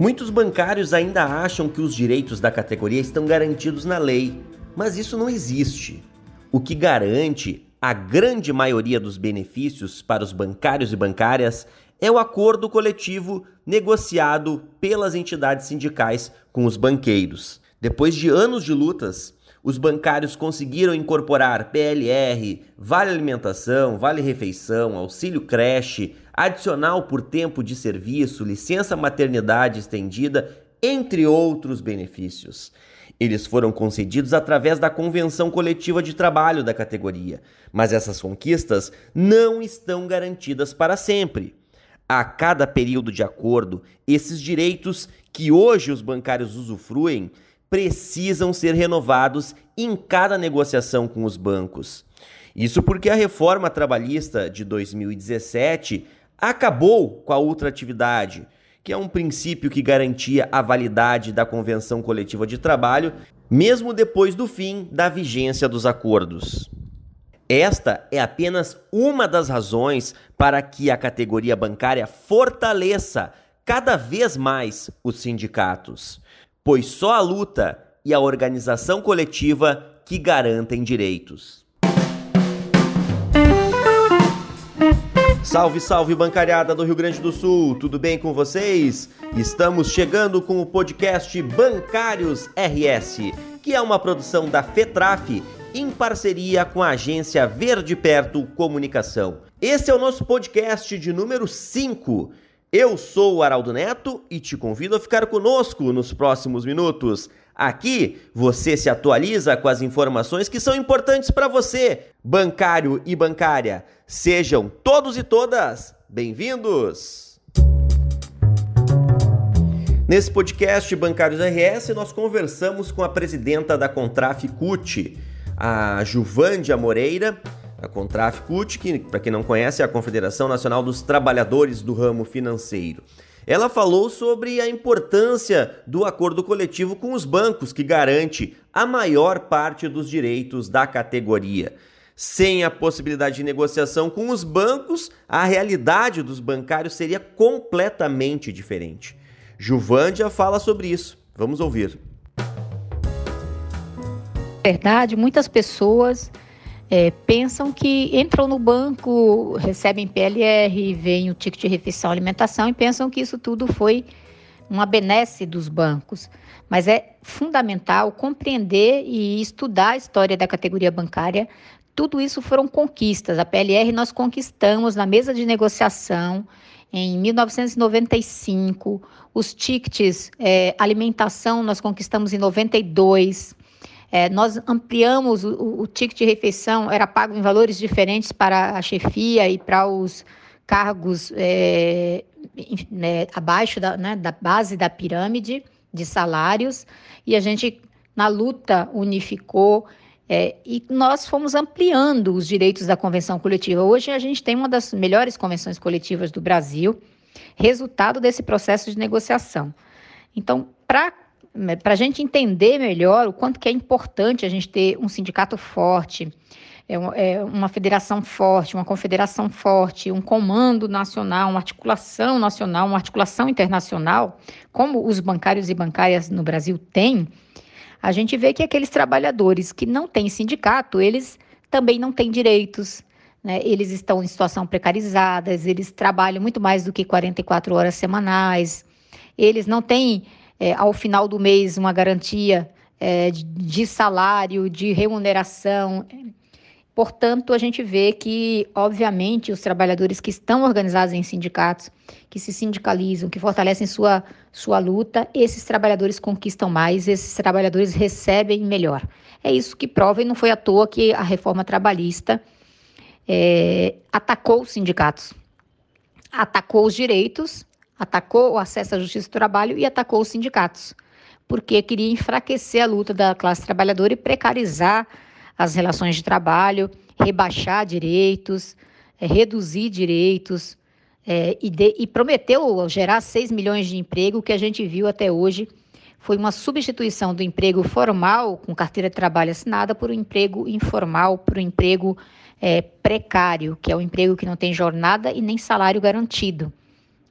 Muitos bancários ainda acham que os direitos da categoria estão garantidos na lei, mas isso não existe. O que garante a grande maioria dos benefícios para os bancários e bancárias é o acordo coletivo negociado pelas entidades sindicais com os banqueiros. Depois de anos de lutas, os bancários conseguiram incorporar PLR, Vale Alimentação, Vale Refeição, Auxílio Creche, adicional por tempo de serviço, licença maternidade estendida, entre outros benefícios. Eles foram concedidos através da convenção coletiva de trabalho da categoria, mas essas conquistas não estão garantidas para sempre. A cada período de acordo, esses direitos que hoje os bancários usufruem precisam ser renovados em cada negociação com os bancos. Isso porque a reforma trabalhista de 2017 acabou com a ultratividade, que é um princípio que garantia a validade da convenção coletiva de trabalho, mesmo depois do fim da vigência dos acordos. Esta é apenas uma das razões para que a categoria bancária fortaleça cada vez mais os sindicatos pois só a luta e a organização coletiva que garantem direitos. Salve, salve bancariada do Rio Grande do Sul, tudo bem com vocês? Estamos chegando com o podcast Bancários RS, que é uma produção da FETRAF em parceria com a agência Verde Perto Comunicação. Esse é o nosso podcast de número 5 eu sou o Araldo Neto e te convido a ficar conosco nos próximos minutos. Aqui você se atualiza com as informações que são importantes para você, bancário e bancária. Sejam todos e todas bem-vindos! Nesse podcast Bancários RS, nós conversamos com a presidenta da Contraf CUT, a Juvândia Moreira a Contrafcut, que para quem não conhece é a Confederação Nacional dos Trabalhadores do Ramo Financeiro. Ela falou sobre a importância do acordo coletivo com os bancos, que garante a maior parte dos direitos da categoria. Sem a possibilidade de negociação com os bancos, a realidade dos bancários seria completamente diferente. Juvândia fala sobre isso. Vamos ouvir. Verdade, muitas pessoas é, pensam que entram no banco, recebem PLR, vem o ticket de refeição alimentação e pensam que isso tudo foi uma benesse dos bancos. Mas é fundamental compreender e estudar a história da categoria bancária. Tudo isso foram conquistas. A PLR nós conquistamos na mesa de negociação em 1995. Os tickets é, alimentação nós conquistamos em 92. É, nós ampliamos o, o ticket de refeição, era pago em valores diferentes para a chefia e para os cargos é, né, abaixo da, né, da base da pirâmide de salários, e a gente, na luta, unificou é, e nós fomos ampliando os direitos da convenção coletiva. Hoje a gente tem uma das melhores convenções coletivas do Brasil, resultado desse processo de negociação. Então, para para a gente entender melhor o quanto que é importante a gente ter um sindicato forte, é, é uma federação forte, uma confederação forte, um comando nacional, uma articulação nacional, uma articulação internacional, como os bancários e bancárias no Brasil têm, a gente vê que aqueles trabalhadores que não têm sindicato, eles também não têm direitos, né? eles estão em situação precarizada, eles trabalham muito mais do que 44 horas semanais, eles não têm é, ao final do mês uma garantia é, de, salário, de remuneração. Portanto, a gente vê que, obviamente, os trabalhadores que estão organizados em sindicatos, que se sindicalizam, que fortalecem sua, sua luta, esses trabalhadores conquistam mais, esses trabalhadores recebem melhor. É isso que prova, e não foi à toa que a reforma trabalhista é, atacou os sindicatos, atacou os direitos atacou o acesso à justiça do trabalho e atacou os sindicatos, porque queria enfraquecer a luta da classe trabalhadora e precarizar as relações de trabalho, rebaixar direitos, é, reduzir direitos, é, e, de, e prometeu gerar 6 milhões de emprego, o que a gente viu até hoje foi uma substituição do emprego formal, com carteira de trabalho assinada, por um emprego informal, por um emprego é, precário, que é um emprego que não tem jornada e nem salário garantido.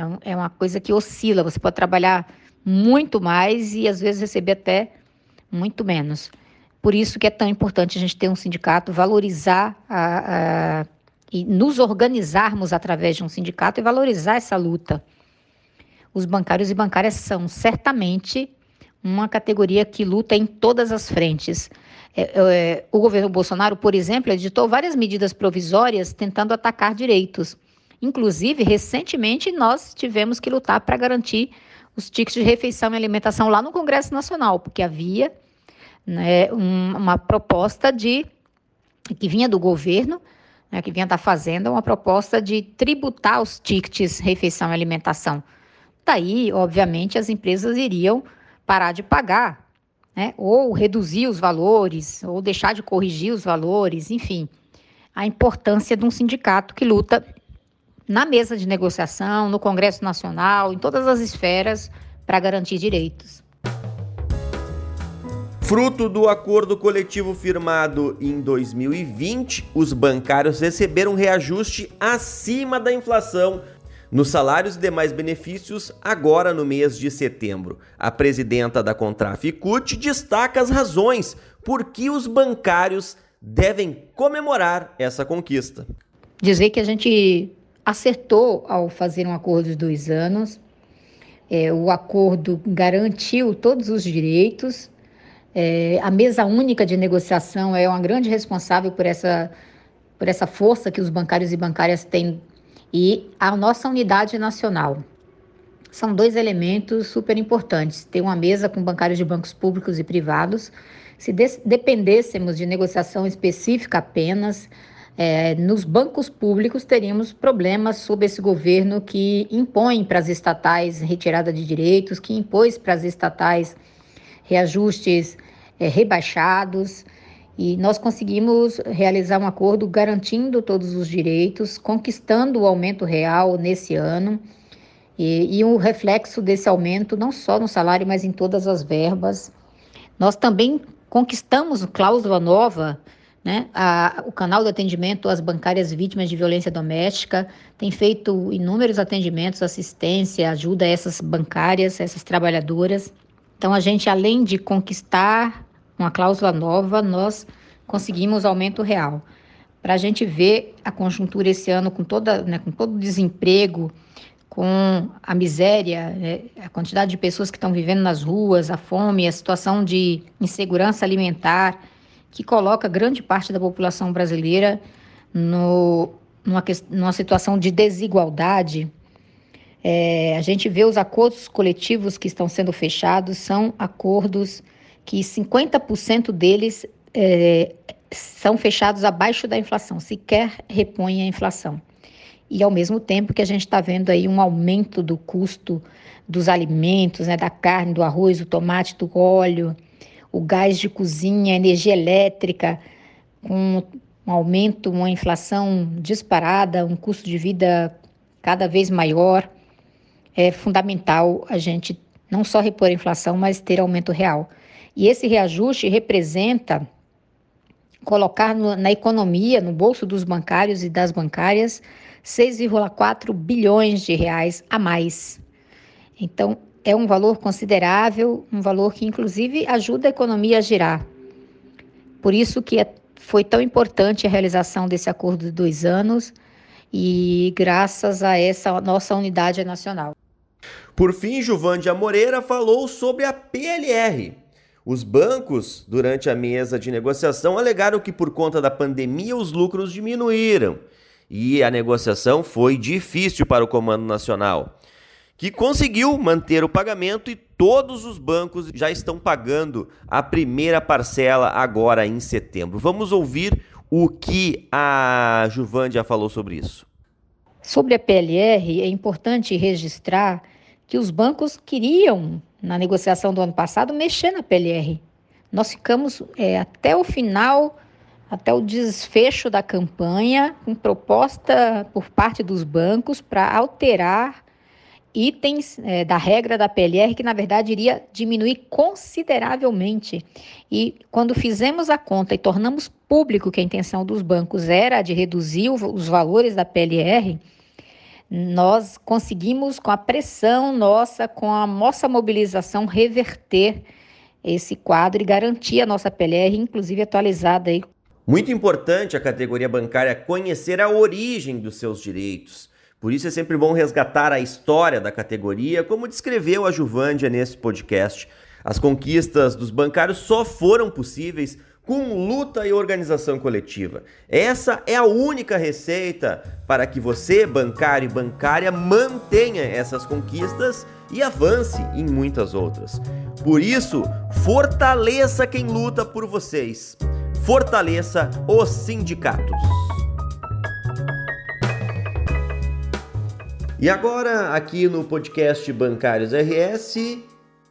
É, um, é uma coisa que oscila. Você pode trabalhar muito mais e às vezes receber até muito menos. Por isso que é tão importante a gente ter um sindicato, valorizar a, a, e nos organizarmos através de um sindicato e valorizar essa luta. Os bancários e bancárias são certamente uma categoria que luta em todas as frentes. É, é, o governo Bolsonaro, por exemplo, editou várias medidas provisórias tentando atacar direitos. Inclusive, recentemente, nós tivemos que lutar para garantir os tickets de refeição e alimentação lá no Congresso Nacional, porque havia né, um, uma proposta de que vinha do governo, né, que vinha da Fazenda, uma proposta de tributar os tickets refeição e alimentação. Daí, obviamente, as empresas iriam parar de pagar, né, ou reduzir os valores, ou deixar de corrigir os valores, enfim. A importância de um sindicato que luta na mesa de negociação, no Congresso Nacional, em todas as esferas, para garantir direitos. Fruto do acordo coletivo firmado em 2020, os bancários receberam reajuste acima da inflação nos salários e demais benefícios agora no mês de setembro. A presidenta da Contraficut destaca as razões por que os bancários devem comemorar essa conquista. Dizer que a gente acertou ao fazer um acordo de dois anos. É, o acordo garantiu todos os direitos é, a mesa única de negociação é uma grande responsável por essa, por essa força que os bancários e bancárias têm e a nossa unidade nacional. São dois elementos super importantes. Ter uma mesa com bancários de bancos públicos e privados. Se dependêssemos de negociação específica apenas, é, nos bancos públicos teríamos problemas sob esse governo que impõe para as estatais retirada de direitos, que impôs para as estatais reajustes é, rebaixados. E nós conseguimos realizar um acordo garantindo todos os direitos, conquistando o aumento real nesse ano. E, e o reflexo desse aumento, não só no salário, mas em todas as verbas. Nós também conquistamos cláusula nova né? A, o canal de atendimento às bancárias vítimas de violência doméstica tem feito inúmeros atendimentos, assistência, ajuda a essas bancárias, essas trabalhadoras. Então, a gente, além de conquistar uma cláusula nova, nós conseguimos aumento real. Para a gente ver a conjuntura esse ano com, toda, né, com todo o desemprego, com a miséria, né, a quantidade de pessoas que estão vivendo nas ruas, a fome, a situação de insegurança alimentar, que coloca grande parte da população brasileira no, numa, numa situação de desigualdade, é, a gente vê os acordos coletivos que estão sendo fechados, são acordos que 50% deles é, são fechados abaixo da inflação, sequer repõem a inflação. E ao mesmo tempo que a gente está vendo aí um aumento do custo dos alimentos, né, da carne, do arroz, do tomate, do óleo, o gás de cozinha, a energia elétrica, com um aumento, uma inflação disparada, um custo de vida cada vez maior é fundamental a gente não só repor a inflação, mas ter aumento real. E esse reajuste representa colocar no, na economia, no bolso dos bancários e das bancárias, 6,4 bilhões de reais a mais. Então, é um valor considerável, um valor que inclusive ajuda a economia a girar. Por isso que é, foi tão importante a realização desse acordo de dois anos e graças a essa nossa unidade nacional. Por fim, Juvândia Moreira falou sobre a PLR. Os bancos, durante a mesa de negociação, alegaram que por conta da pandemia os lucros diminuíram e a negociação foi difícil para o Comando Nacional, que conseguiu manter o pagamento e todos os bancos já estão pagando a primeira parcela agora em setembro. Vamos ouvir o que a Juvândia falou sobre isso. Sobre a PLR, é importante registrar que os bancos queriam, na negociação do ano passado, mexer na PLR. Nós ficamos é, até o final, até o desfecho da campanha, com proposta por parte dos bancos para alterar itens é, da regra da PLR que, na verdade, iria diminuir consideravelmente. E quando fizemos a conta e tornamos público que a intenção dos bancos era de reduzir os valores da PLR, nós conseguimos, com a pressão nossa, com a nossa mobilização, reverter esse quadro e garantir a nossa PLR, inclusive atualizada aí. Muito importante a categoria bancária conhecer a origem dos seus direitos. Por isso é sempre bom resgatar a história da categoria, como descreveu a Juvândia nesse podcast. As conquistas dos bancários só foram possíveis com luta e organização coletiva. Essa é a única receita para que você, bancário e bancária, mantenha essas conquistas e avance em muitas outras. Por isso, fortaleça quem luta por vocês. Fortaleça os sindicatos. E agora, aqui no podcast Bancários RS,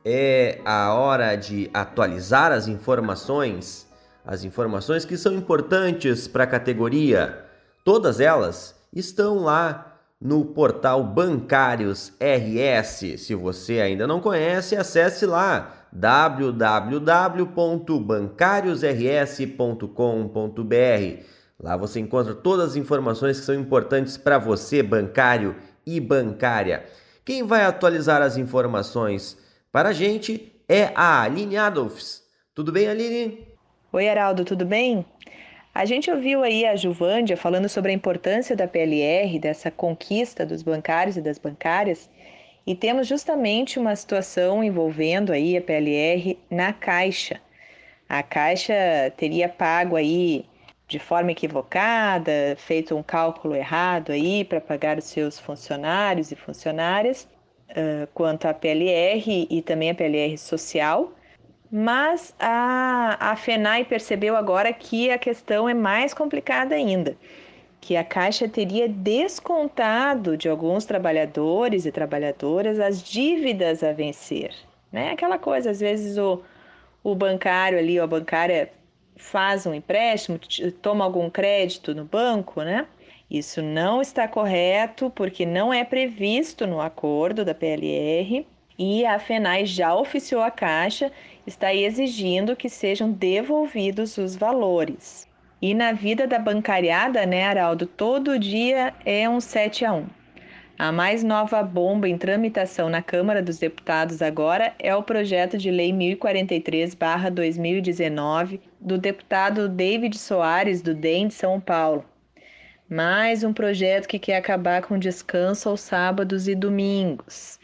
é a hora de atualizar as informações as informações que são importantes para a categoria, todas elas estão lá no portal Bancários RS. Se você ainda não conhece, acesse lá www.bancariosrs.com.br. Lá você encontra todas as informações que são importantes para você, bancário e bancária. Quem vai atualizar as informações para a gente é a Aline Adolfs. Tudo bem, Aline? Oi, Heraldo, tudo bem? A gente ouviu aí a Juvândia falando sobre a importância da PLR, dessa conquista dos bancários e das bancárias, e temos justamente uma situação envolvendo aí a PLR na Caixa. A Caixa teria pago aí de forma equivocada, feito um cálculo errado aí para pagar os seus funcionários e funcionárias, uh, quanto à PLR e também a PLR social, mas a, a FENAI percebeu agora que a questão é mais complicada ainda, que a Caixa teria descontado de alguns trabalhadores e trabalhadoras as dívidas a vencer. Né? Aquela coisa, às vezes o, o bancário ali, a bancária faz um empréstimo, toma algum crédito no banco, né? Isso não está correto porque não é previsto no acordo da PLR e a FENAI já oficiou a Caixa, está exigindo que sejam devolvidos os valores. E na vida da bancariada, né, Araldo, todo dia é um 7 a 1. A mais nova bomba em tramitação na Câmara dos Deputados agora é o projeto de lei 1043/2019 do deputado David Soares do DEM de São Paulo. Mais um projeto que quer acabar com descanso aos sábados e domingos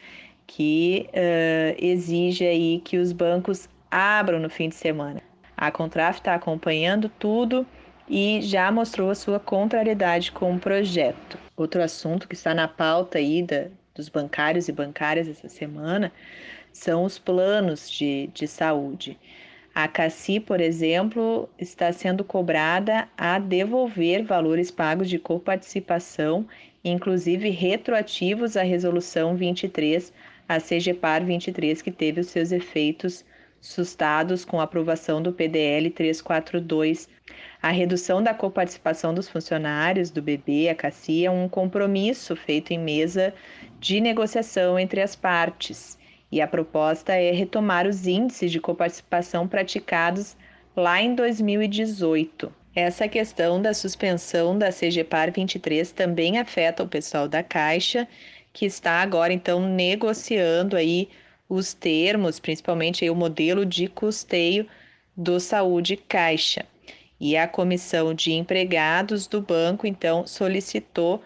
que uh, exige aí que os bancos abram no fim de semana. A Contraf está acompanhando tudo e já mostrou a sua contrariedade com o projeto. Outro assunto que está na pauta aí da, dos bancários e bancárias essa semana são os planos de, de saúde. A CACI, por exemplo, está sendo cobrada a devolver valores pagos de coparticipação, inclusive retroativos à Resolução 23 a CGPAR 23, que teve os seus efeitos sustados com a aprovação do PDL 342. A redução da coparticipação dos funcionários do BB, a CACI, é um compromisso feito em mesa de negociação entre as partes. E a proposta é retomar os índices de coparticipação praticados lá em 2018. Essa questão da suspensão da CGPAR 23 também afeta o pessoal da Caixa, que está agora então negociando aí os termos, principalmente o modelo de custeio do Saúde Caixa. E a comissão de empregados do banco então solicitou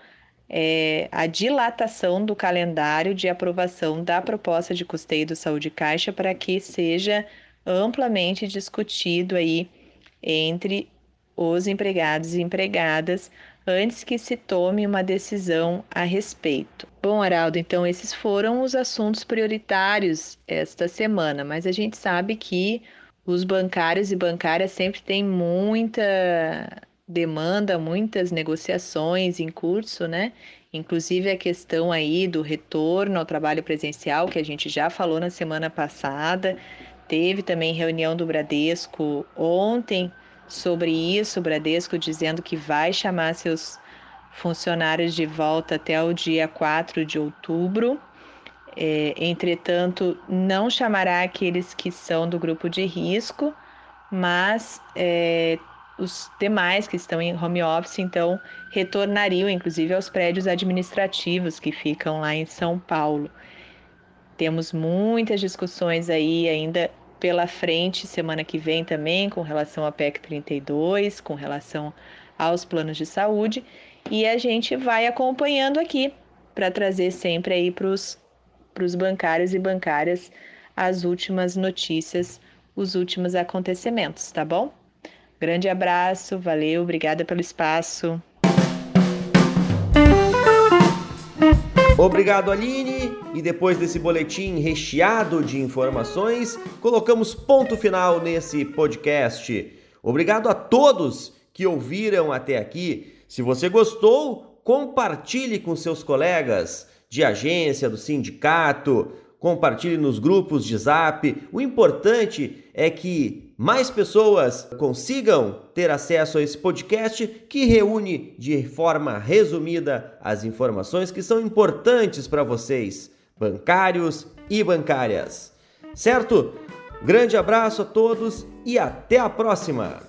é, a dilatação do calendário de aprovação da proposta de custeio do Saúde Caixa para que seja amplamente discutido aí entre os empregados e empregadas antes que se tome uma decisão a respeito. Bom, Araldo, então esses foram os assuntos prioritários esta semana, mas a gente sabe que os bancários e bancárias sempre têm muita demanda, muitas negociações em curso, né? Inclusive a questão aí do retorno ao trabalho presencial, que a gente já falou na semana passada. Teve também reunião do Bradesco ontem sobre isso, o Bradesco dizendo que vai chamar seus funcionários de volta até o dia 4 de outubro. É, entretanto, não chamará aqueles que são do grupo de risco, mas é, os demais que estão em home office, então, retornariam, inclusive, aos prédios administrativos que ficam lá em São Paulo. Temos muitas discussões aí ainda pela frente, semana que vem também, com relação à PEC 32, com relação aos planos de saúde, e a gente vai acompanhando aqui para trazer sempre aí para os bancários e bancárias as últimas notícias, os últimos acontecimentos, tá bom? Grande abraço, valeu, obrigada pelo espaço. Obrigado, Aline. E depois desse boletim recheado de informações, colocamos ponto final nesse podcast. Obrigado a todos que ouviram até aqui. Se você gostou, compartilhe com seus colegas de agência, do sindicato, compartilhe nos grupos de zap. O importante é que mais pessoas consigam ter acesso a esse podcast que reúne de forma resumida as informações que são importantes para vocês, bancários e bancárias. Certo? Grande abraço a todos e até a próxima!